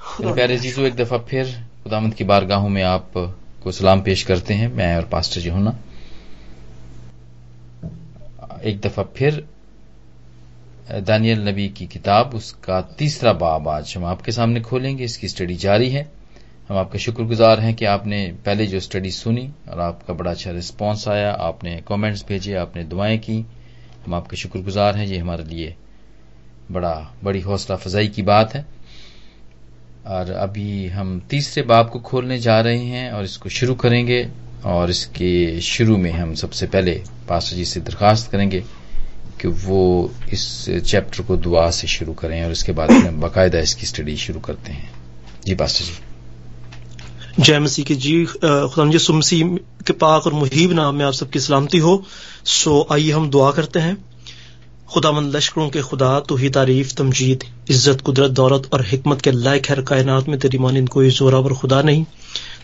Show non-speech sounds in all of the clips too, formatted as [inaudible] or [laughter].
प्यारे जीजू एक दफ़ा फिर खुदामंद की बारगाहों में आप को सलाम पेश करते हैं। मैं और पास्टर जी होना एक दफ़ा फिर दानियल नबी की किताब उसका तीसरा बाब आज हम आपके सामने खोलेंगे। इसकी स्टडी जारी है। हम आपके शुक्रगुजार हैं कि आपने पहले जो स्टडी सुनी और आपका बड़ा अच्छा रिस्पांस आया। आपने कमेंट्स भेजे आपने दुआएँ की। हम आपके शुक्रगुजार हैं। ये हमारे लिए बड़ा बड़ी हौसला अफजाई की बात है। और अभी हम तीसरे बाब को खोलने जा रहे हैं और इसको शुरू करेंगे और इसके शुरू में हम सबसे पहले पास्टर जी से दरखास्त करेंगे कि वो इस चैप्टर को दुआ से शुरू करें और इसके बाद हम बाकायदा इसकी स्टडी शुरू करते हैं। जी, पास्टर जी। जय मसीह के जी खुदा जी सुमसी के पाक और मुहीब नाम में आप सबकी सलामती हो। सो आइए हम दुआ करते हैं। खुदामंद लश्करों के खुदा तो ही तारीफ़, तमजीद, इज़्ज़त, कुदरत, दौलत और हमत के लायक हर कायनात में। तेरी मानंद कोई जोरावर खुदा नहीं।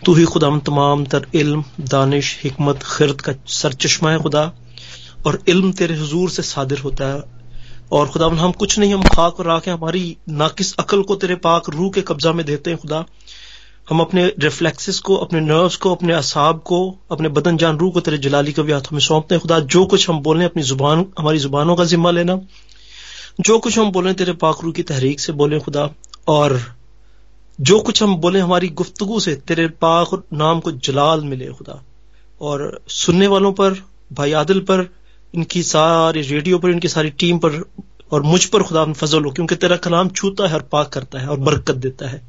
तू ही खुदा तमाम तर इल्म, दानिश हमत खिरत का सरचश्मा है खुदा। और इल्म तेरे हजूर से सादिर होता है। और खुदा हम कुछ नहीं, हम खाक और राख हमारी नाकिस अकल को तेरे पाक रूह के कब्जा में देते हैं खुदा। हम अपने रिफ्लेक्सेस को, अपने नर्व्स को, अपने असाब को, अपने बदन जान रूह को, तेरे जलाली के हाथों में सौंपते हैं। खुदा, जो कुछ हम बोलें अपनी ज़ुबान, हमारी जुबानों का जिम्मा लेना। जो कुछ हम बोलें तेरे पाखरू की तहरीक से बोलें खुदा। और जो कुछ हम बोले, हमारी गुफ्तगु से, तेरे पाक नाम को जलाल मिले खुदा। और सुनने वालों पर, भाई आदिल पर, इनकी सारी रेडियो पर, इनकी सारी टीम पर और मुझ पर खुदा फजल हो क्योंकि तेरा कलाम छूता है और पाक करता है और बरकत देता है।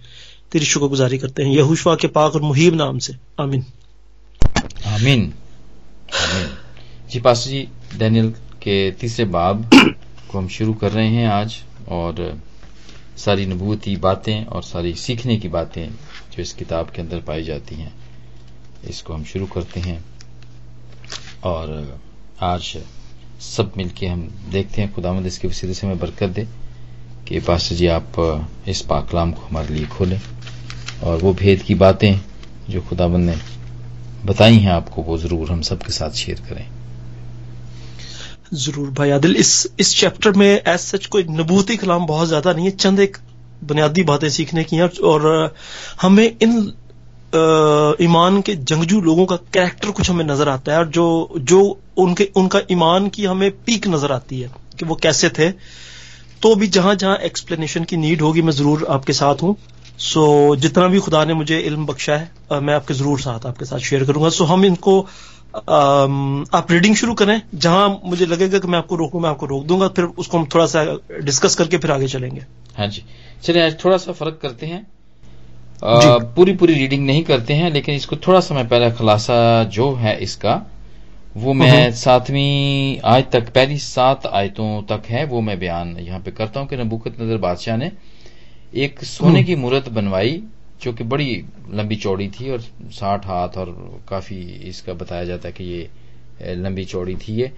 तेरी शुक्रगुजारी करते हैं। यहुशवा के पाक और मुहिब नाम से। आमीन। आमीन। जी पास जी, डैनियल के तीसरे बाब को हम शुरू कर रहे हैं आज, और सारी नबूती बातें और सारी सीखने की बातें जो इस किताब के अंदर पाई जाती हैं, इसको हम शुरू करते हैं। और आज सब मिलके हम देखते हैं खुदामद इसके वसीले से हमें बरकत दे कि पास्टर जी आप इस पाकलाम को हमारे लिए खोलें। और वो भेद की बातें जो खुदाबंद ने बताई हैं आपको, वो ज़रूर हम सबके साथ शेयर करें। ज़रूर भाई आदिल, इस इस चैप्टर में एज सच कोई नबूती कलाम बहुत ज़्यादा नहीं है, चंद एक बुनियादी बातें सीखने की हैं, और हमें इन ईमान के जंगजू लोगों का कैरेक्टर कुछ हमें नज़र आता है, और जो जो उनके, उनका ईमान की हमें पीक नज़र आती है, कि वो कैसे थे तो भी जहाँ जहाँ एक्सप्लेनेशन की नीड होगी, मैं ज़रूर आपके साथ हूँ। सो so, जितना भी खुदा ने मुझे इल्म बख्शा है मैं आपके ज़रूर साथ आपके साथ शेयर करूँगा। सो so, हम इनको आप रीडिंग शुरू करें जहाँ मुझे लगेगा कि मैं आपको रोकूं मैं आपको रोक दूँगा फिर उसको हम थोड़ा सा डिस्कस करके फिर आगे चलेंगे। हाँ जी। चलिए आज थोड़ा सा फ़र्क करते हैं। आ, पूरी पूरी रीडिंग नहीं करते हैं लेकिन इसको थोड़ा सा मैं पहला खुलासा जो है इसका वो मैं हम्म। सातवीं आज तक पहली सात आयतों तक है वो मैं बयान यहाँ पे करता हूँ कि नबूकत नज़र बादशाह ने एक सोने हम्म। की मूर्त बनवाई जो कि बड़ी लंबी चौड़ी थी और साठ हाथ और काफ़ी इसका बताया जाता है कि ये लंबी चौड़ी थी ये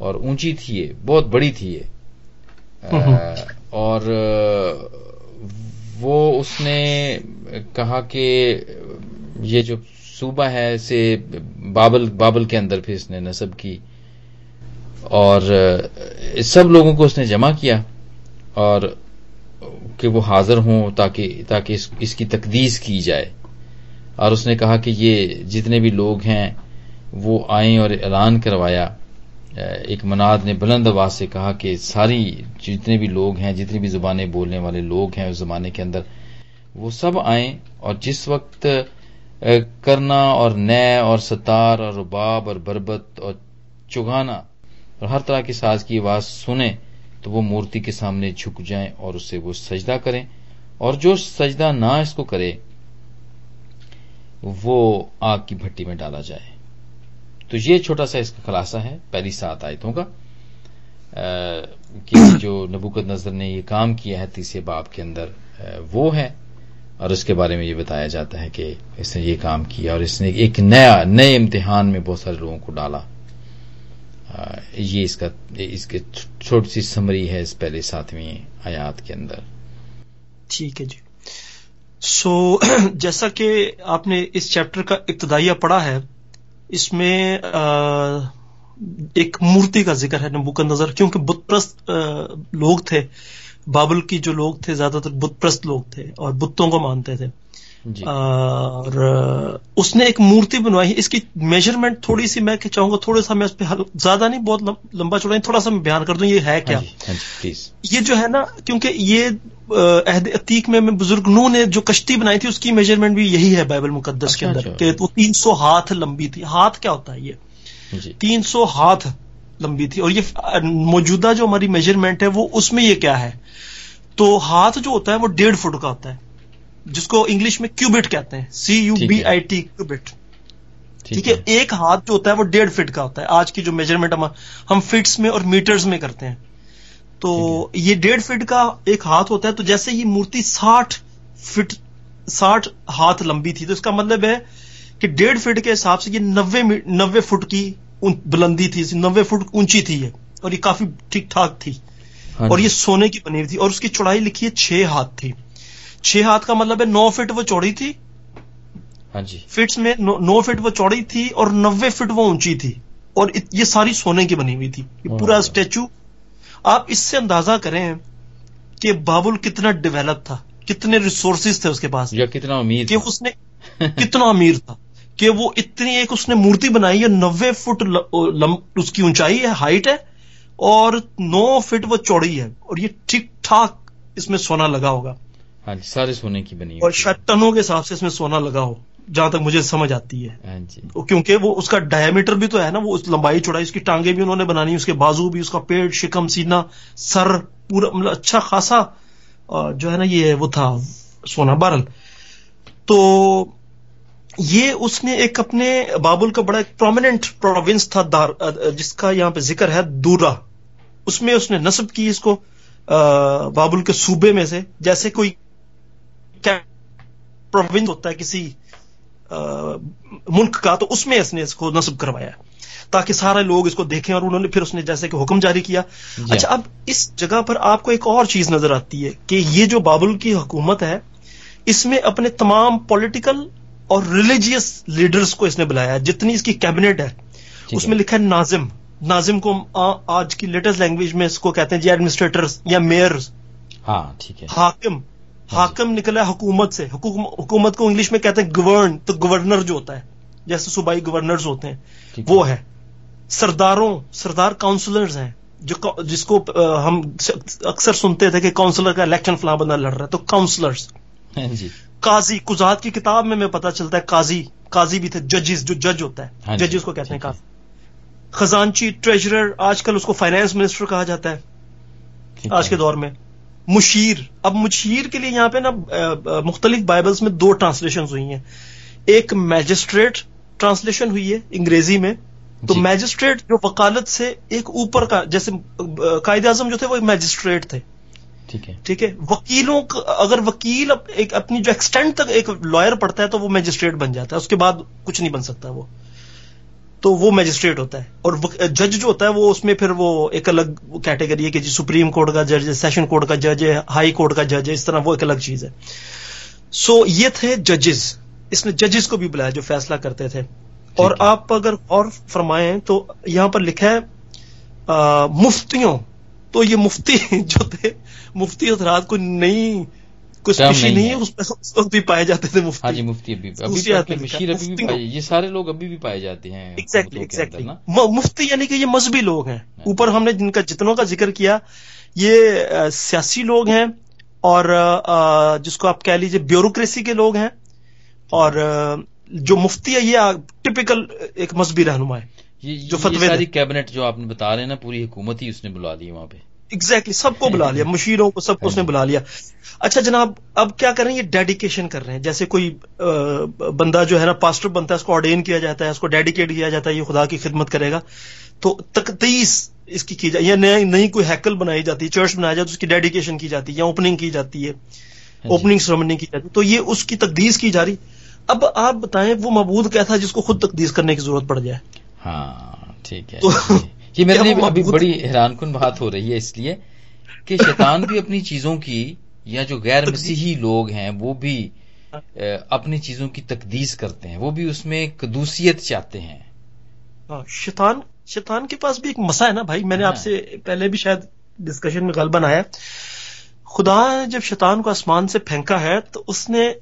और ऊँची थी ये बहुत बड़ी थी ये हम्म। और वो उसने कहा कि ये जो सूबा है से बाबल बाबल के अंदर फिर इसने नसब की और सब लोगों को उसने जमा किया और कि वो हाजिर हों ताकि ताकि इस, इसकी तकदीस की जाए। और उसने कहा कि ये जितने भी लोग हैं वो आए और ऐलान करवाया। एक मनाद ने बुलंद आवाज़ से कहा कि सारी जितने भी लोग हैं जितनी भी जुबानें बोलने वाले लोग हैं उस जमाने के अंदर वो सब आए और जिस वक्त करना और नय और सतार और रुबाब और बरबत और चुगाना और हर तरह की साज की आवाज़ सुने तो वो मूर्ति के सामने झुक जाएँ और उससे वो सजदा करें। और जो सजदा ना इसको करे, वो आग की भट्टी में डाला जाए। तो ये छोटा सा इसका खुलासा है। पहली सात आयतों का। कि जो नबुकत नज़र ने ये काम किया है तीसरे बाप के अंदर वो है। और उसके बारे में ये बताया जाता है कि इसने ये काम किया और इसने एक नया, नए इम्तिहान में बहुत सारे लोगों को डाला। ये इसका इसके छोटी सी समरी है इस पहले सातवीं आयात के अंदर। ठीक है जी। सो so, [clears throat] जैसा कि आपने इस चैप्टर का इब्तदाइया पढ़ा है इसमें एक मूर्ति का ज़िक्र है नबूकत नज़र क्योंकि बुतप्रस्त लोग थे बाबुल की जो लोग थे ज़्यादातर बुतप्रस्त लोग थे और बुतों को मानते थे। और उसने एक मूर्ति बनवाई इसकी मेज़रमेंट थोड़ी सी मैं चाहूँगा थोड़ा सा मैं उस पर ज़्यादा नहीं बहुत लंबा चौड़ा थोड़ा सा मैं बयान कर दूँ ये है क्या? हाँ हाँ ये जो है ना क्योंकि ये अहद अतीक में, में बुज़ुर्ग नू ने जो कश्ती बनाई थी उसकी मेज़रमेंट भी यही है बाइबल मुकदस के अच्छा, अंदर अच्छा। कि वो तीन सौ हाथ लंबी थी। हाथ क्या होता है ये? तीन सौ हाथ लंबी थी। और ये मौजूदा जो हमारी मेज़रमेंट है वो उसमें ये क्या है? तो हाथ जो होता है वो डेढ़ फुट का होता है। जिसको इंग्लिश में क्यूबिट कहते हैं C U B I T cubit. ठीक है एक हाथ जो होता है वो डेढ़ फिट का होता है। आज की जो मेज़रमेंट हम हम फिट्स में और मीटर्स में करते हैं। तो ये डेढ़ फिट का एक हाथ होता है तो जैसे ये मूर्ति साठ फिट साठ हाथ लंबी थी तो इसका मतलब है कि डेढ़ फिट के हिसाब से ये नब्बे नब्बे फुट की बुलंदी थी नब्बे फुट ऊँची थी ये और ये काफ़ी ठीक ठाक थी। हाँ और ये सोने की बनी हुई थी और उसकी चौड़ाई लिखी है छह हाथ थी। छह हाथ का मतलब है नौ फिट वो चौड़ी थी। हाँ जी। फिट्स में नौ, नौ फिट वो चौड़ी थी और नब्बे फिट वो ऊँची थी। और ये सारी सोने की बनी हुई थी। ये पूरा स्टेचू। आप इससे अंदाज़ा करें कि बाबुल कितना डेवलप था कितने रिसोर्सेज थे उसके पास। या कितना अमीर कि उसने कितना अमीर था। कि वो इतनी एक उसने मूर्ति बनाई है नब्बे फुट ल, ल, उसकी ऊंचाई है हाइट है और नौ फीट वो चौड़ी है। और ये ठीक ठाक इसमें सोना लगा होगा। हाँ जी सारे सोने की बनी और शायद टनों के हिसाब से इसमें सोना लगा हो जहाँ तक मुझे समझ आती है। हाँ जी। क्योंकि वो उसका डायमीटर भी तो है ना वो उस लंबाई चौड़ाई उसकी टांगे भी उन्होंने बनानी उसके बाजू भी उसका पेट शिकम सीना सर पूरा मतलब अच्छा खासा जो है ना ये वो था सोना बरल। तो ये उसने एक अपने बाबुल का बड़ा एक प्रोमिनेंट प्रोविंस था दार जिसका यहाँ पे ज़िक्र है दूरा। उसमें उसने नस्ब की इसको बाबुल के सूबे में से जैसे कोई प्रोविंस होता है किसी मुल्क का तो उसमें इसने इसको नस्ब करवाया ताकि सारे लोग इसको देखें और उन्होंने फिर उसने जैसे कि हुक्म जारी किया। अच्छा अब इस जगह पर आपको एक और चीज़ नज़र आती है कि ये जो बाबुल की हुकूमत है इसमें अपने तमाम पॉलिटिकल और रिलीजियस लीडर्स को इसने बुलाया जितनी इसकी कैबिनेट है उसमें लिखा है नाजिम। नाजिम को आ, आज की लेटेस्ट लैंग्वेज में इसको कहते हैं जी एडमिनिस्ट्रेटर्स या मेयर हाँ ठीक है। हाकिम। हाकिम निकला हुकूमत से। हुकूमत को इंग्लिश में कहते हैं गवर्न तो गवर्नर जो होता है जैसे सूबाई गवर्नर्स होते हैं वो है। सरदारों सरदार काउंसलर्स हैं जो जिसको हम अक्सर सुनते थे कि काउंसलर का इलेक्शन फला बंदा लड़ रहा है तो काउंसलर्स हाँ काजी कुजात की किताब में मैं पता चलता है काजी काजी भी थे जजेस जो जज होता है जजेस हाँ को कहते हैं काफ़ी खजानची ट्रेजरर आजकल उसको फाइनेंस मिनिस्टर कहा जाता है। आज के दौर में। मुशीर। अब मुशीर के लिए यहाँ पे ना मुख्तलिफ़ बाइबल्स में दो ट्रांसलेशन हुई हैं। एक मैजिस्ट्रेट ट्रांसलेशन हुई है अंग्रेज़ी में। तो मैजिस्ट्रेट जो वकालत से एक ऊपर का जैसे कायद आज़म जो थे वो मैजिस्ट्रेट थे। ठीक है। ठीक है? वकीलों का अगर वकील अप, एक अपनी जो एक्सटेंड तक एक लॉयर पढ़ता है तो वो मैजिस्ट्रेट बन जाता है। उसके बाद कुछ नहीं बन सकता वो। तो वो मैजिस्ट्रेट होता है। और जज जो होता है वो उसमें फिर वो एक अलग कैटेगरी है कि जी सुप्रीम कोर्ट का जज है सेशन कोर्ट का जज है हाई कोर्ट का जज है इस तरह वो एक अलग चीज़ है। सो so, ये थे जजेस इसने जजेस को भी बुलाया जो फैसला करते थे। और आप अगर और फरमाएँ तो यहाँ पर लिखा है आ, मुफ्तियों। तो ये मुफ्ती [laughs] जो थे मुफ्ती हजरात को नई कुछ नहीं, नहीं है उस वक्त भी पाए जाते थे मुफ्ती। हाँ जी मुफ्ती अभी अभी अभी भी पाए ये सारे लोग अभी भी पाए जाते हैं एग्जैक्टली एग्जैक्टली मुफ्ती यानी कि ये मजहबी लोग हैं। हाँ। ऊपर हमने जिनका जितनों का ज़िक्र किया ये सियासी लोग हैं और जिसको आप कह लीजिए ब्यूरोक्रेसी के लोग हैं और जो मुफ्ती है ये टिपिकल एक मजहबी रहनुमा है ये, जो फतवे सारी कैबिनेट जो आपने बता रहे हैं ना पूरी हुकूमत ही उसने बुला दी वहाँ पे। एग्जैक्टली exactly, सबको बुला लिया मुशीरों को सबको उसने बुला लिया। अच्छा जनाब अब क्या कर रहे हैं? ये डेडिकेशन कर रहे हैं। जैसे कोई आ, बंदा जो है ना पास्टर बनता है उसको ऑर्डेन किया जाता है उसको डेडिकेट किया जाता है ये खुदा की खिदमत करेगा। तो तकतीस इसकी की जाए या नई नई कोई हैकल बनाई जाती है चर्च बनाया जाता है उसकी डेडिकेशन की जाती है या ओपनिंग की जाती है ओपनिंग हाँ सेरेमनी की जाती है। तो ये उसकी तकदीस की जा रही। अब आप बताएँ वो मबूद क्या था जिसको खुद तकदीस करने की ज़रूरत पड़ जाए? हाँ ठीक है। तो, ये मेरे लिए अभी बड़ी हैरानकुन बात हो रही है इसलिए कि शैतान भी अपनी चीज़ों की या जो गैर मसीही लोग हैं वो भी अपनी चीज़ों की तकदीस करते हैं। वो भी उसमें कदूसियत चाहते हैं। हाँ, शैतान शैतान के पास भी एक मसा है ना भाई? मैंने हाँ। आपसे पहले भी शायद डिस्कशन में गल बनाया खुदा ने जब शैतान को आसमान से फेंका है तो उसने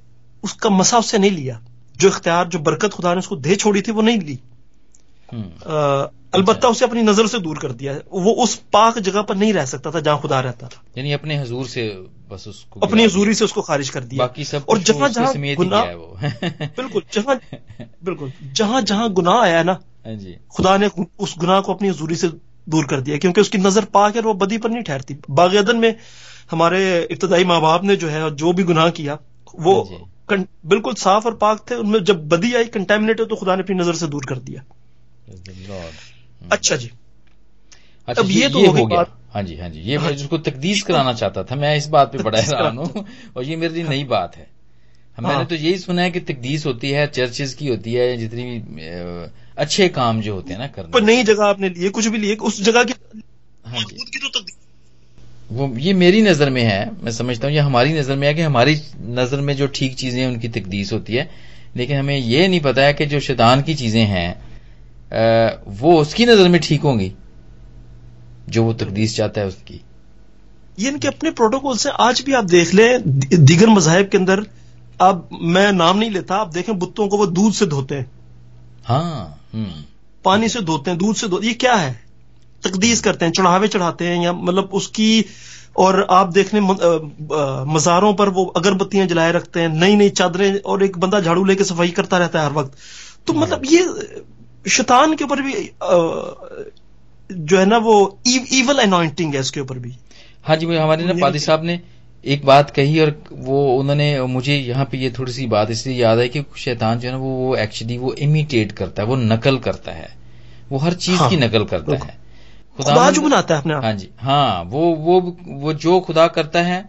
उसका मसा उससे नहीं लिया। जो इख्तियार जो बरकत खुदा ने उसको दे छोड़ी थी वो नहीं ली। अलबत्ता उसे अपनी नज़र से दूर कर दिया। वो उस पाक जगह पर नहीं रह सकता था जहाँ खुदा रहता था। यानी अपने हजूर से बस उसको अपनी हजूरी से उसको खारिज कर दिया। बाकी सब और जहाँ जहाँ गुनाह [laughs] बिल्कुल जहाँ बिल्कुल जहाँ जहाँ गुनाह आया ना हाँ खुदा ने उस गुनाह को अपनी हजूरी से दूर कर दिया क्योंकि उसकी नज़र पाक है वो बदी पर नहीं ठहरती। बागदन में हमारे इब्तदाई माँ बाप ने जो है जो भी गुनाह किया वो हाँ बिल्कुल साफ़ और पाक थे। उनमें जब बदी आई कंटेमिनेट तो खुदा ने अपनी नज़र से दूर कर दिया। अच्छा जी। अच्छा अब ये, तो ये हो गया। हाँ जी हाँ जी ये मैं जिसको तकदीस कराना चाहता था मैं इस बात पे बड़ा हैरान हूँ और ये मेरे लिए नई बात है। मैंने हाँ। तो यही सुना है कि तकदीस होती है चर्चेज की होती है जितनी भी अच्छे काम जो होते हैं ना करना नई जगह आपने लिए कुछ भी लिए उस जगह की हाँ जी। की तो वो ये मेरी नज़र में है मैं समझता हूँ ये हमारी नज़र में है कि हमारी नज़र में जो ठीक चीज़ें हैं उनकी तकदीस होती है। लेकिन हमें ये नहीं पता है कि जो शैतान की चीज़ें हैं वो उसकी नज़र में ठीक होंगी जो वो तकदीस चाहता है उसकी ये इनके अपने प्रोटोकॉल से आज भी आप देख लें दीगर मजाहब के अंदर अब मैं नाम नहीं लेता आप देखें बुतों को वो दूध से धोते हैं हाँ हम्म। पानी से धोते हैं दूध से धोते ये क्या है तकदीस करते हैं चढ़ावे चढ़ाते हैं या मतलब उसकी और आप देख लें मजारों पर वो अगरबत्तियाँ जलाए रखते हैं नई नई चादरें और एक बंदा झाड़ू लेके सफ़ाई करता रहता है हर वक्त तो हाँ। मतलब ये शैतान के ऊपर भी जो है ना वो इवल अनॉइंटिंग है इसके ऊपर भी। हाँ जी हमारे ना पादी साहब ने एक बात कही और वो उन्होंने मुझे यहाँ पे ये थोड़ी सी बात इसलिए याद है कि शैतान जो है ना वो वो एक्चुअली वो इमिटेट करता है वो नकल करता है। वो हर चीज़ हाँ, की नकल करता है। खुदा, जो बनाता है अपने हाँ जी हाँ वो वो वो जो खुदा करता है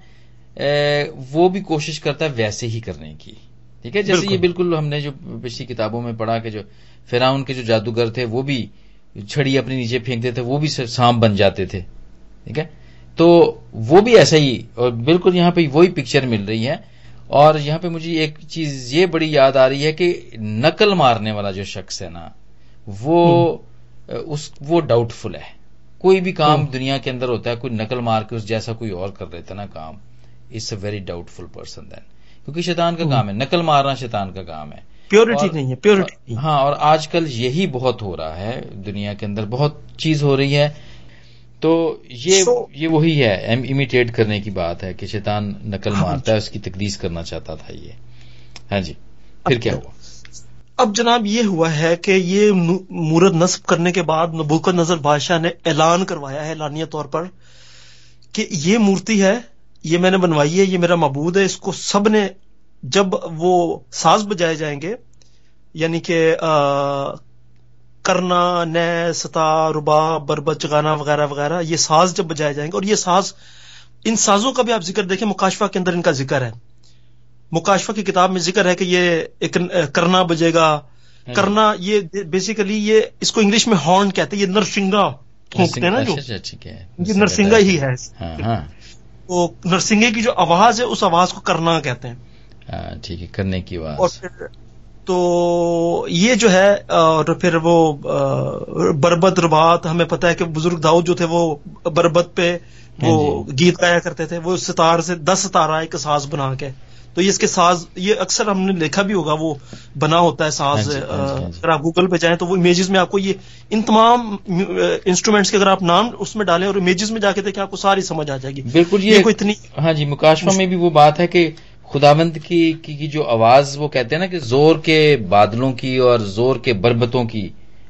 वो भी कोशिश करता है वैसे ही करने की। ठीक है? जैसे ये बिल्कुल। हमने जो पिछली किताबों में पढ़ा कि जो फिराउन के जो जादूगर थे वो भी छड़ी अपने नीचे फेंकते थे वो भी सांप बन जाते थे। ठीक है? तो वो भी ऐसा ही और बिल्कुल यहाँ पे वही पिक्चर मिल रही है। और यहाँ पे मुझे एक चीज़ ये बड़ी याद आ रही है कि नकल मारने वाला जो शख्स है ना वो हम्म। उस वो डाउटफुल है। कोई भी काम हम्म। दुनिया के अंदर होता है कोई नकल मार के उस जैसा कोई और कर देता ना काम it's a very doubtful person then क्योंकि शैतान का। काम है। नकल मारना शैतान का काम है। प्योरिटी नहीं है प्योरिटी हाँ और आजकल यही बहुत हो रहा है दुनिया के अंदर। बहुत चीज़ हो रही है। तो ये so, ये वही है इमिटेट करने की बात है कि शैतान नकल हाँ मारता है उसकी तकदीस करना चाहता था ये। हाँ जी। फिर क्या हुआ? अब जनाब ये हुआ है कि ये मूरत नस्ब करने के बाद नबूकत नज़र बादशाह ने ऐलान करवाया है लानिया तौर पर कि ये मूर्ति है ये मैंने बनवाई है ये मेरा मबूद है इसको सबने जब वो साज बजाए जाएँगे यानी कि करना नय सता रुबा बरबत चगाना वगैरह वगैरह ये साज जब बजाए जाएँगे और ये साज इन साजों का भी आप ज़िक्र देखें मुकाशफा के अंदर इनका ज़िक्र है। मुकाशफा की किताब में ज़िक्र है कि ये एक करना बजेगा। हाँ करना ये बेसिकली ये इसको इंग्लिश में हॉर्न कहते हैं ये नरसिंगा फूकते हैं ना जो। अच्छा, अच्छा, ये नरसिंगा ही है। हाँ, हाँ। तो नरसिंगे की जो आवाज़ है उस आवाज़ को करना कहते हैं। हाँ, ठीक है करने की आवाज़। और फिर तो ये जो है और फिर वो बरबत रबात हमें पता है कि बुज़ुर्ग दाऊद जो थे वो बरबत पे वो हाँ गीत गाया करते थे वो सितार से दस सितारा एक साज बना के तो ये इसके साज ये अक्सर हमने देखा भी होगा वो बना होता है साज हाँ हाँ अगर आप गूगल पे जाएँ तो वो इमेजेस में आपको ये इन तमाम इंस्ट्रूमेंट्स के अगर आप नाम उसमें डालें और इमेजेस में जाके देखें आपको सारी समझ आ जाएगी। बिल्कुल ये, ये कोई इतनी हाँ जी मुकाशवा में भी वो बात है कि खुदावंत की, की की जो आवाज़ वो कहते हैं ना कि ज़ोर के बादलों की और ज़ोर के बरबतों की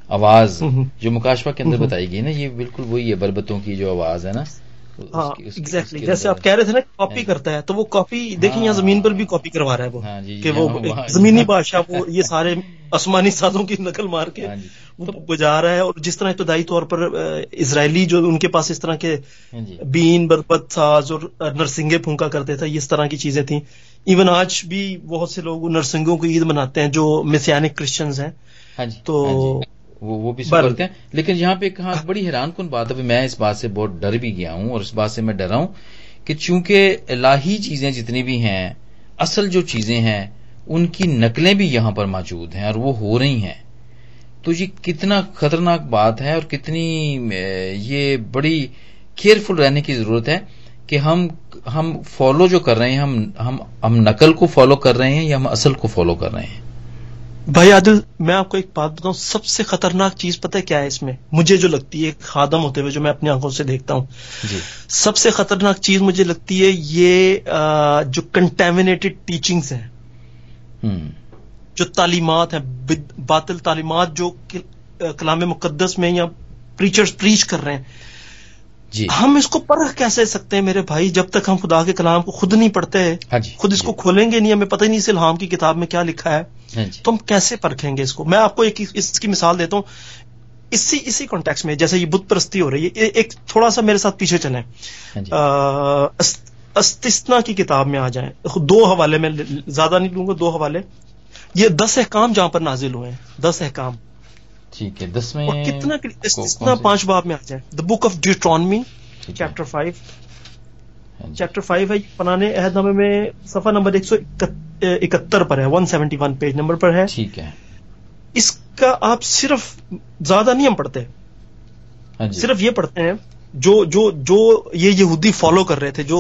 आवाज़ हम्म, हम्म। जो मुकाशवा के अंदर हम्म, बताई गई ना ये बिल्कुल वही है बरबतों की जो आवाज़ है ना। हाँ एग्जैक्टली जैसे आप कह रहे थे ना कॉपी हाँ। करता है तो वो कॉपी देखिए यहाँ ज़मीन पर भी कॉपी करवा रहा है वो हाँ कि वो जमीनी बादशाह वो ये सारे आसमानी साजों की नकल मार के हाँ वो तो बजा रहा है और जिस तरह इब्तदाई तौर पर इसराइली जो उनके पास इस तरह के बीन बरबत साज और नरसिंगे फूंका करते थे इस तरह की चीज़ें थी। इवन आज भी बहुत से लोग नरसिंगों की ईद मनाते हैं जो मिसियानिक क्रिश्चियंस हैं। तो वो वो भी करते हैं। लेकिन यहाँ पे कहा बड़ी हैरान कन बात है मैं इस बात से बहुत डर भी गया हूँ और इस बात से मैं डरा हूँ कि चूँकि लाही चीज़ें जितनी भी हैं असल जो चीज़ें हैं उनकी नकलें भी यहाँ पर मौजूद हैं और वो हो रही हैं। तो ये कितना खतरनाक बात है और कितनी ये बड़ी केयरफुल रहने की ज़रूरत है कि हम हम फॉलो जो कर रहे हैं हम हम हम नकल को फॉलो कर रहे हैं या हम असल को फॉलो कर रहे हैं। भाई आदिल मैं आपको एक बात बताऊँ सबसे खतरनाक चीज़ पता है क्या है इसमें? मुझे जो लगती है खादम होते हुए जो मैं अपनी आँखों से देखता हूँ। जी। सबसे खतरनाक चीज़ मुझे लगती है ये आ, जो कंटेमिनेटेड टीचिंग्स हैं। हम्म। जो तालीमात हैं बातिल तालीमात जो कलाम मुकदस में या प्रीचर्स प्रीच कर रहे हैं। जी। हम इसको परख कैसे सकते हैं मेरे भाई जब तक हम खुदा के कलाम को खुद नहीं पढ़ते हाँ? खुद इसको खोलेंगे नहीं हमें पता ही नहीं इस इल्हाम की किताब में क्या लिखा है हाँ। तो हम कैसे परखेंगे इसको? मैं आपको एक इसकी मिसाल देता हूँ। इसी इसी कॉन्टेक्स्ट में जैसे ये बुत परस्ती हो रही है एक थोड़ा सा मेरे साथ पीछे चले। हाँ अस्तिस्ना की किताब में आ जाए। दो हवाले में ज़्यादा नहीं लूँगा दो हवाले। ये दस अहकाम जहाँ पर नाजिल हुए हैं दस अहकाम। ठीक है दसवें और कितना को- इस्तिस्ना कौन से? पाँच बाब में आ जाए? The book of Deuteronomy chapter five हाँ चैप्टर फाइव है पनाने अहदनामे में सफ़ा नंबर एक सौ इकहत्तर पर है one seventy one page number पर है। ठीक है। इसका आप सिर्फ़ ज़्यादा नहीं हम पढ़ते। हाँ सिर्फ़ ये पढ़ते हैं जो जो जो ये यहूदी फॉलो कर रहे थे जो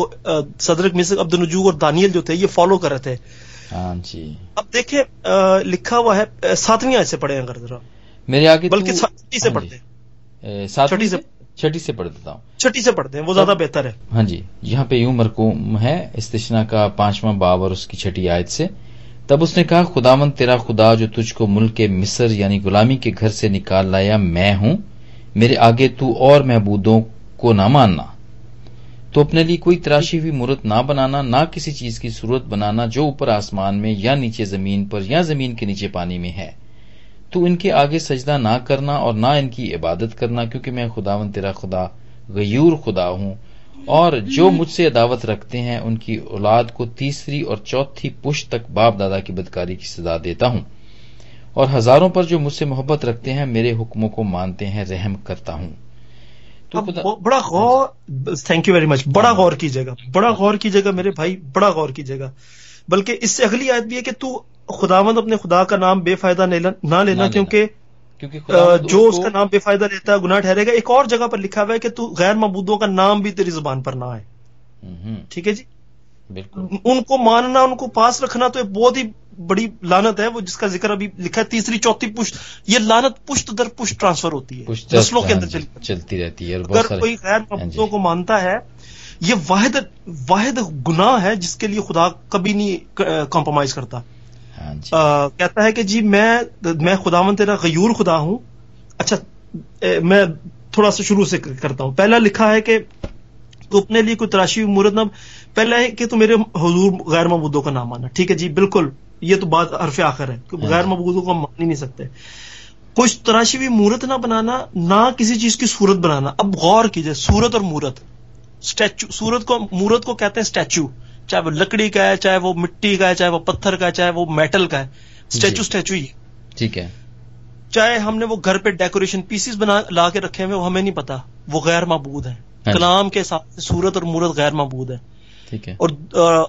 सदरक मिस्र अब्दुल नजूब और दानियल जो थे ये फॉलो कर रहे थे। हाँ जी। अब देखे अ, लिखा हुआ है सातवीं आयत से पढ़े अगर जरा। मेरे आगे बल्कि छठी से हाँ पढ़ते हैं। छठी से- छठी से पढ़ देता हूँ। छठी से पढ़ते हैं वो ज़्यादा बेहतर है। हाँ जी यहाँ पे यूँ मरकूम है इस्तिशना का पांचवा बाब और उसकी छठी आयत से। तब उसने कहा खुदावन तेरा खुदा जो तुझको मुल्क के मिस्र यानी गुलामी के घर से निकाल लाया मैं हूँ। मेरे आगे तू और महबूदों को ना मानना। तो अपने लिए कोई तराशी हुई मूर्त ना बनाना ना किसी चीज़ की सूरत बनाना जो ऊपर आसमान में या नीचे ज़मीन पर या ज़मीन के नीचे पानी में है। तू इनके आगे सजदा ना करना और ना इनकी इबादत करना क्योंकि मैं खुदावन तेरा खुदा गयूर खुदा हूँ। और जो मुझसे अदावत रखते हैं उनकी औलाद को तीसरी और चौथी पुश्त तक बाप दादा की बदकारी की सजा देता हूँ। और हज़ारों पर जो मुझसे मोहब्बत रखते हैं मेरे हुक्मों को मानते हैं रहम करता हूँ। तो बड़ा गौर थैंक यू वेरी मच बड़ा गौर कीजिएगा बड़ा गौर कीजिएगा मेरे भाई बड़ा गौर कीजिएगा। बल्कि इससे अगली आयत भी है कि तू खुदावंद अपने खुदा का नाम बेफायदा ना लेना। क्योंकि क्योंकि जो उसका नाम बेफायदा लेता है गुनाह ठहरेगा। एक और जगह पर लिखा हुआ है कि तू गैर मबूदों का नाम भी तेरी ज़ुबान पर ना है हम्म, ठीक है जी? बिल्कुल। उनको मानना उनको पास रखना तो एक बहुत ही बड़ी लानत है वो जिसका ज़िक्र अभी लिखा है तीसरी चौथी पुष्ट। ये लानत पुष्ट दर पुष्ट ट्रांसफ़र होती है। नस्लों के हाँ अंदर जी, चली। चलती रहती है अगर कोई गैर हाँ मबूदों को मानता है ये वाहिद वाहिद गुनाह है जिसके लिए खुदा कभी नहीं कॉम्प्रोमाइज करता। हाँ कहता है कि जी मैं मैं खुदावन तेरा गयूर खुदा हूँ। अच्छा ए, मैं थोड़ा सा शुरू से करता हूँ। पहला लिखा है कि तू अपने लिए कोई तराशी हुई मूरत ना पहला है कि तू मेरे हुजूर गैर मबूदों का नाम माना। ठीक है जी बिल्कुल ये तो बात हरफ आखिर है। कि हाँ गैर। मबूदों को हम मान ही नहीं सकते। कुछ तराशी हुई मूर्त ना बनाना ना किसी चीज़ की सूरत बनाना। अब गौर कीजिए सूरत और मूर्त। स्टैचू सूरत को मूरत को कहते हैं स्टैचू। चाहे वो लकड़ी का है चाहे वो मिट्टी का है चाहे वो पत्थर का है चाहे वो मेटल का है स्टैचू। स्टैचू ही ठीक है। चाहे हमने वो घर पे डेकोरेशन पीसीस बना ला के रखे हुए वो हमें नहीं पता। वो गैर मबूद है हाँ कलाम के हिसाब से सूरत और मूरत गैर मबूद है। ठीक है। और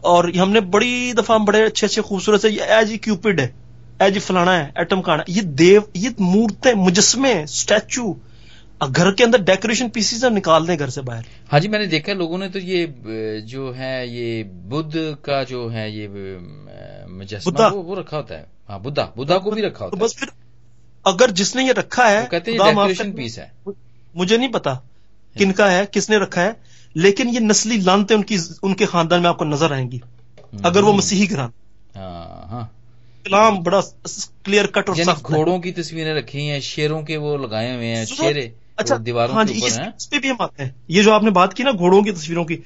और हमने बड़ी दफ़ा बड़े अच्छे अच्छे खूबसूरत से एज ई क्यूपिड है एज फलाना है एटम काना ये देव ये मूर्तें मुजस्मे स्टैचू घर के अंदर डेकोरेशन पीसीस हम निकाल दें घर से बाहर। हाँ जी मैंने देखा लोगों ने तो ये जो है ये बुद्ध का जो है ये मुजस्मा वो, वो रखा होता है। हाँ बुद्धा बुद्धा को भी रखा होता तो बस फिर अगर जिसने ये रखा है कहते हैं डेकोरेशन पीस है। मुझे नहीं पता किनका है किसने रखा है लेकिन ये नस्ली लानते उनकी उनके खानदान में आपको नज़र आएँगी। अगर वो हम्म, मसीही घरान। हाँ हाँ। कलाम बड़ा क्लियर कट और घोड़ों की तस्वीरें रखी हैं शेरों के वो लगाए हुए हैं शेरे अच्छा दीवारों हाँ जी इस, हैं। इस पे भी हम आते हैं। ये जो आपने बात की ना घोड़ों की तस्वीरों की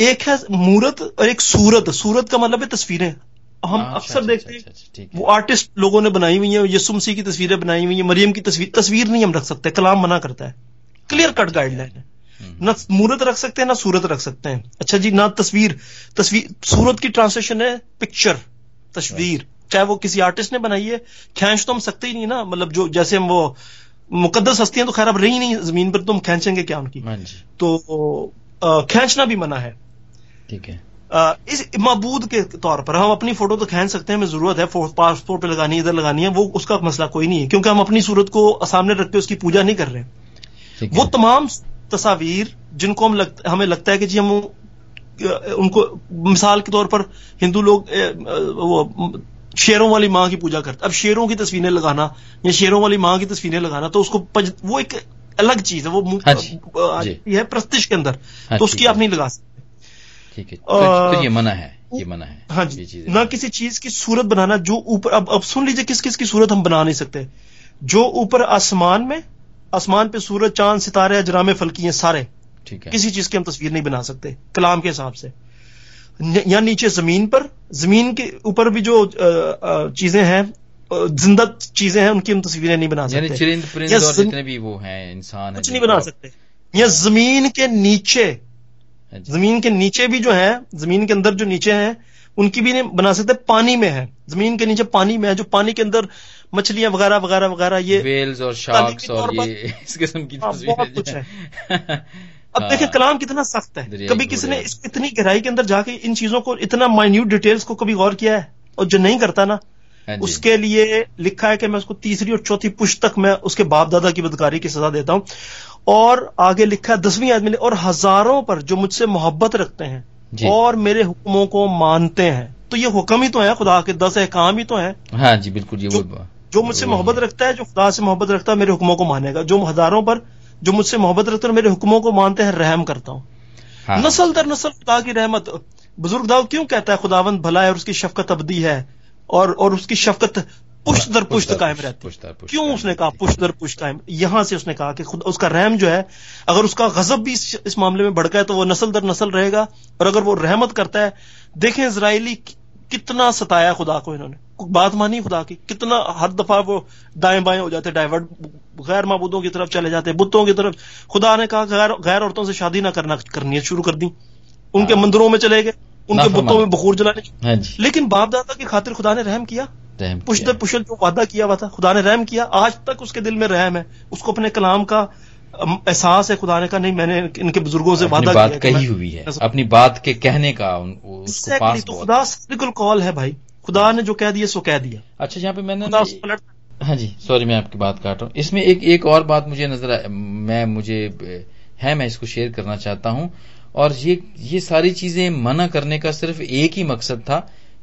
एक है मूरत और एक सूरत। सूरत का मतलब है तस्वीरें। हम हाँ, अक्सर अच्छा, देखते अच्छा, हैं अच्छा, वो आर्टिस्ट लोगों ने बनाई हुई है यसु मसीह की तस्वीरें बनाई हुई है मरियम की तस्वीर तस्वीर नहीं हम रख सकते कलाम मना करता है। क्लियर कट गाइडलाइन है ना मूरत रख सकते हैं ना सूरत रख सकते हैं। अच्छा जी ना तस्वीर। तस्वीर सूरत की ट्रांसलेशन है पिक्चर तस्वीर। चाहे वो किसी आर्टिस्ट ने बनाई है खींच तो हम सकते ही नहीं ना मतलब जो जैसे हम वो मुकद्दस हस्तियाँ तो खैर अब रही नहीं ज़मीन पर तो हम खींचेंगे क्या उनकी? हाँ तो खींचना भी मना है। ठीक है। अ, इस मबूद के तौर पर हम अपनी फ़ोटो तो खींच सकते हैं हमें ज़रूरत है पासपोर्ट पे लगानी है इधर लगानी है वो उसका मसला कोई नहीं है क्योंकि हम अपनी सूरत को सामने रख के उसकी पूजा नहीं कर रहे ठीक वो तमाम तस्वीर जिनको हम लग, हमें लगता है कि जी हम उनको मिसाल के तौर पर हिंदू लोग वो शेरों वाली माँ की पूजा करते अब शेरों की तस्वीरें लगाना या शेरों वाली माँ की तस्वीरें लगाना तो उसको पज, वो एक अलग चीज़ है वो हाँ है प्रस्तिश के अंदर हाँ तो उसकी आप नहीं लगा सकते। ठीक है। तो, तो ये मना है ये मना है हाँ जी। ना किसी चीज़ की सूरत बनाना जो ऊपर अब अब सुन लीजिए किस किस की सूरत हम बना नहीं सकते। जो ऊपर आसमान में आसमान पे सूरज चाँद सितारे अजरामे फलकी हैं सारे ठीक है। किसी चीज़ की हम तस्वीर नहीं बना सकते कलाम के हिसाब से। या नीचे ज़मीन पर ज़मीन के ऊपर भी जो चीज़ें हैं ज़िंदा चीज़ें हैं उनकी हम तस्वीरें नहीं बना सकते। चिरिंद परिंद और जितने भी वो हैं इंसान कुछ नहीं बना सकते। या ज़मीन के नीचे हाँ ज़मीन के नीचे भी जो है ज़मीन के अंदर जो नीचे हैं उनकी भी नहीं बना सकते पानी में है। ज़मीन के नीचे पानी में है जो पानी के अंदर मछलियाँ वगैरह वगैरह वगैरह ये वेल्स और शार्क्स और ये [laughs] इस किस्म की हाँ, बहुत कुछ है। [laughs] अब देखें हाँ। कलाम कितना सख्त है। कभी किसी ने इतनी गहराई के अंदर जाके इन चीज़ों को इतना माइन्यूट डिटेल्स को कभी गौर किया है? और जो नहीं करता ना हाँ उसके लिए लिखा है कि मैं उसको तीसरी और चौथी पुष्ट तक मैं उसके बाप दादा की बदकारी की सजा देता हूँ। और आगे लिखा है दसवीं आदमी और हज़ारों पर जो मुझसे मोहब्बत रखते हैं और मेरे हुक्मों को मानते हैं। तो ये हुक्म ही तो है खुदा के दस काम ही तो है। हाँ जी बिल्कुल ये जो, जो मुझसे मोहब्बत रखता है जो खुदा से मोहब्बत रखता है मेरे हुक्मों को मानेगा। जो हज़ारों पर जो मुझसे मोहब्बत रखते हैं मेरे हुक्मों को मानते हैं रहम करता हूँ। हाँ। नस्ल दर नस्ल खुदा की रहमत। बुज़ुर्ग दाऊद क्यों कहता है खुदावंद भला है और उसकी शफकत अबदी है? और और उसकी शफकत पुष्ट दर पुष्ट कायम रहती है। क्यों उसने कहा पुष्ट दर पुष्ट कायम? यहाँ से उसने कहा कि खुद उसका रहम जो है अगर उसका गजब भी इस, इस मामले में भड़का है तो वो नस्ल दर नस्ल रहेगा। और अगर वो रहमत करता है देखें इसराइली कितना सताया खुदा को इन्होंने। बात मानी खुदा की कितना हर दफ़ा वो दाएँ बाएँ हो जाते डाइवर्ट गैर मबूदों की तरफ़ चले जाते बुतों की तरफ़। खुदा ने कहा गैर गैर औरतों से शादी ना करना करनी शुरू कर दी। उनके हाँ। मंदिरों में चले गए उनके बुतों में बखूर जलाने हाँ लेकिन बाप दादा की खातिर खुदा ने रहम किया। पुशद पुशल जो वादा किया हुआ था खुदा ने रहम किया। आज तक उसके दिल में रहम है। उसको अपने कलाम का एहसास है खुदा ने कहा नहीं मैंने इनके बुज़ुर्गों से वादा बात कही हुई है। अपनी बात के कहने का उसको पास तो खुदा कॉल है भाई। खुदा ने जो कह दिया सो कह दिया। अच्छा यहाँ पे मैंने हाँ। जी सॉरी मैं आपकी बात काट रहा हूँ। इसमें एक एक और बात मुझे नज़र आ, मैं मुझे है मैं इसको शेयर करना चाहता हूँ। और ये ये सारी चीज़ें मना करने का सिर्फ़ एक ही मकसद था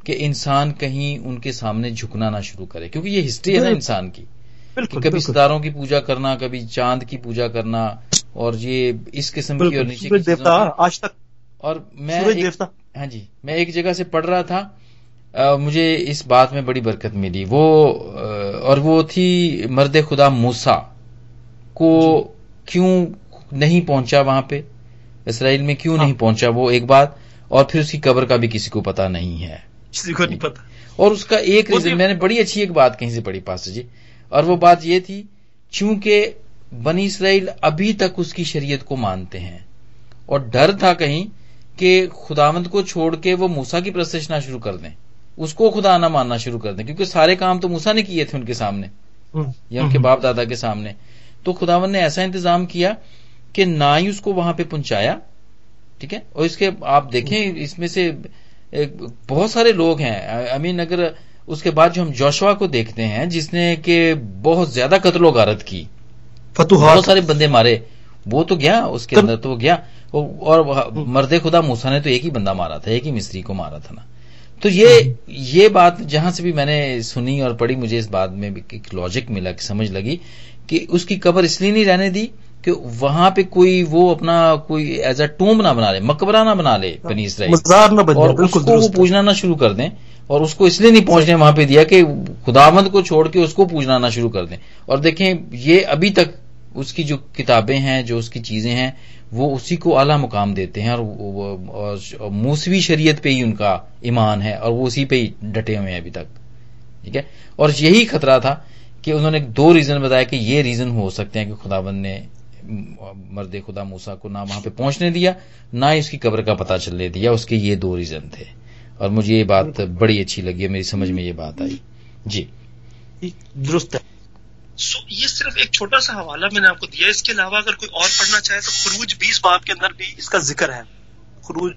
कि इंसान कहीं उनके सामने झुकना ना शुरू करे क्योंकि ये हिस्ट्री है ना इंसान की। कि कभी सितारों की पूजा करना कभी चाँद की पूजा करना और ये इस किस्म की और नीचे की देवता आज तक और मैं एक, हाँ जी मैं एक जगह से पढ़ रहा था मुझे इस बात में बड़ी बरकत मिली। वो और वो थी मर्द खुदा मूसा को क्यों नहीं पहुँचा वहाँ पे? इसराइल में क्यों हाँ। नहीं पहुँचा वो एक बात? और फिर उसकी कब्र का भी किसी को पता नहीं है। किसी को नहीं पता। और उसका एक रीजन मैंने बड़ी अच्छी एक बात कहीं से पढ़ी पास जी। और वो बात ये थी चूँकि बनी इसराइल अभी तक उसकी शरीयत को मानते हैं और डर था कहीं कि खुदावंत को छोड़ के वो मूसा की प्रस्तावना शुरू कर दें। उसको खुदा ना मानना शुरू कर दें क्योंकि सारे काम तो मूसा ने किए थे उनके सामने हम्म। या उनके बाप दादा के सामने। तो खुदावन ने ऐसा इंतज़ाम किया कि ना ही उसको वहाँ पे पहुँचाया ठीक है? और इसके आप देखें इसमें से बहुत सारे लोग हैं। आई मीन अगर उसके बाद जो हम जोशवा को देखते हैं जिसने के बहुत ज़्यादा कत्लो गारत की बहुत सारे बंदे मारे वो तो गया उसके अंदर तो वो गया। और मर्दे खुदा मूसा ने तो एक ही बंदा मारा था एक ही मिस्त्री को मारा था ना। तो ये। ये बात जहाँ से भी मैंने सुनी और पढ़ी मुझे इस बात में एक लॉजिक मिला कि समझ लगी कि उसकी कबर इसलिए नहीं रहने दी कि वहाँ पे कोई वो अपना कोई एज अ टूम ना बना ले मकबरा ना बना ले बनी इसराइल। और उसको वो पूजना ना शुरू कर दें और उसको इसलिए नहीं पहुँचने वहाँ पे दिया कि खुदामंद को छोड़ के उसको पूजना ना शुरू कर दें। और देखें ये अभी तक उसकी जो किताबें हैं जो उसकी चीज़ें हैं वो उसी को आला मुकाम देते हैं और, मूसवी शरीयत पे ही उनका ईमान है और वो उसी पे ही डटे हुए हैं अभी तक। ठीक है? और यही खतरा था कि उन्होंने दो रीजन बताया कि ये रीजन हो सकते हैं कि खुदाबंद ने मर्द खुदा मूसा को ना वहाँ पे पहुँचने दिया ना ही उसकी कब्र का पता चलने दिया। उसके ये दो रीजन थे। और मुझे ये बात बड़ी अच्छी लगी मेरी समझ में ये बात आई। जी। दुरुस्त है सो, ये सिर्फ़ एक छोटा सा हवाला मैंने आपको दिया इसके अलावा अगर कोई और पढ़ना चाहे तो खरूज बीस बाप के अंदर भी इसका ज़िक्र है। खरूज।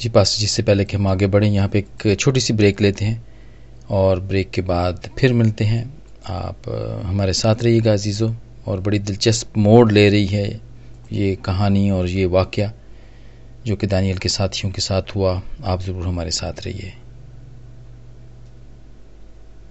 जी पास जिससे पहले कि हम आगे बढ़े, यहाँ पे एक छोटी सी ब्रेक लेते हैं और ब्रेक के बाद फिर मिलते हैं। आप हमारे साथ रहिएगा अजीज़ों, और बड़ी दिलचस्प मोड़ ले रही है ये कहानी और ये वाक़ जो कि दानियल के साथियों के साथ हुआ। आप ज़रूर हमारे साथ रहिए।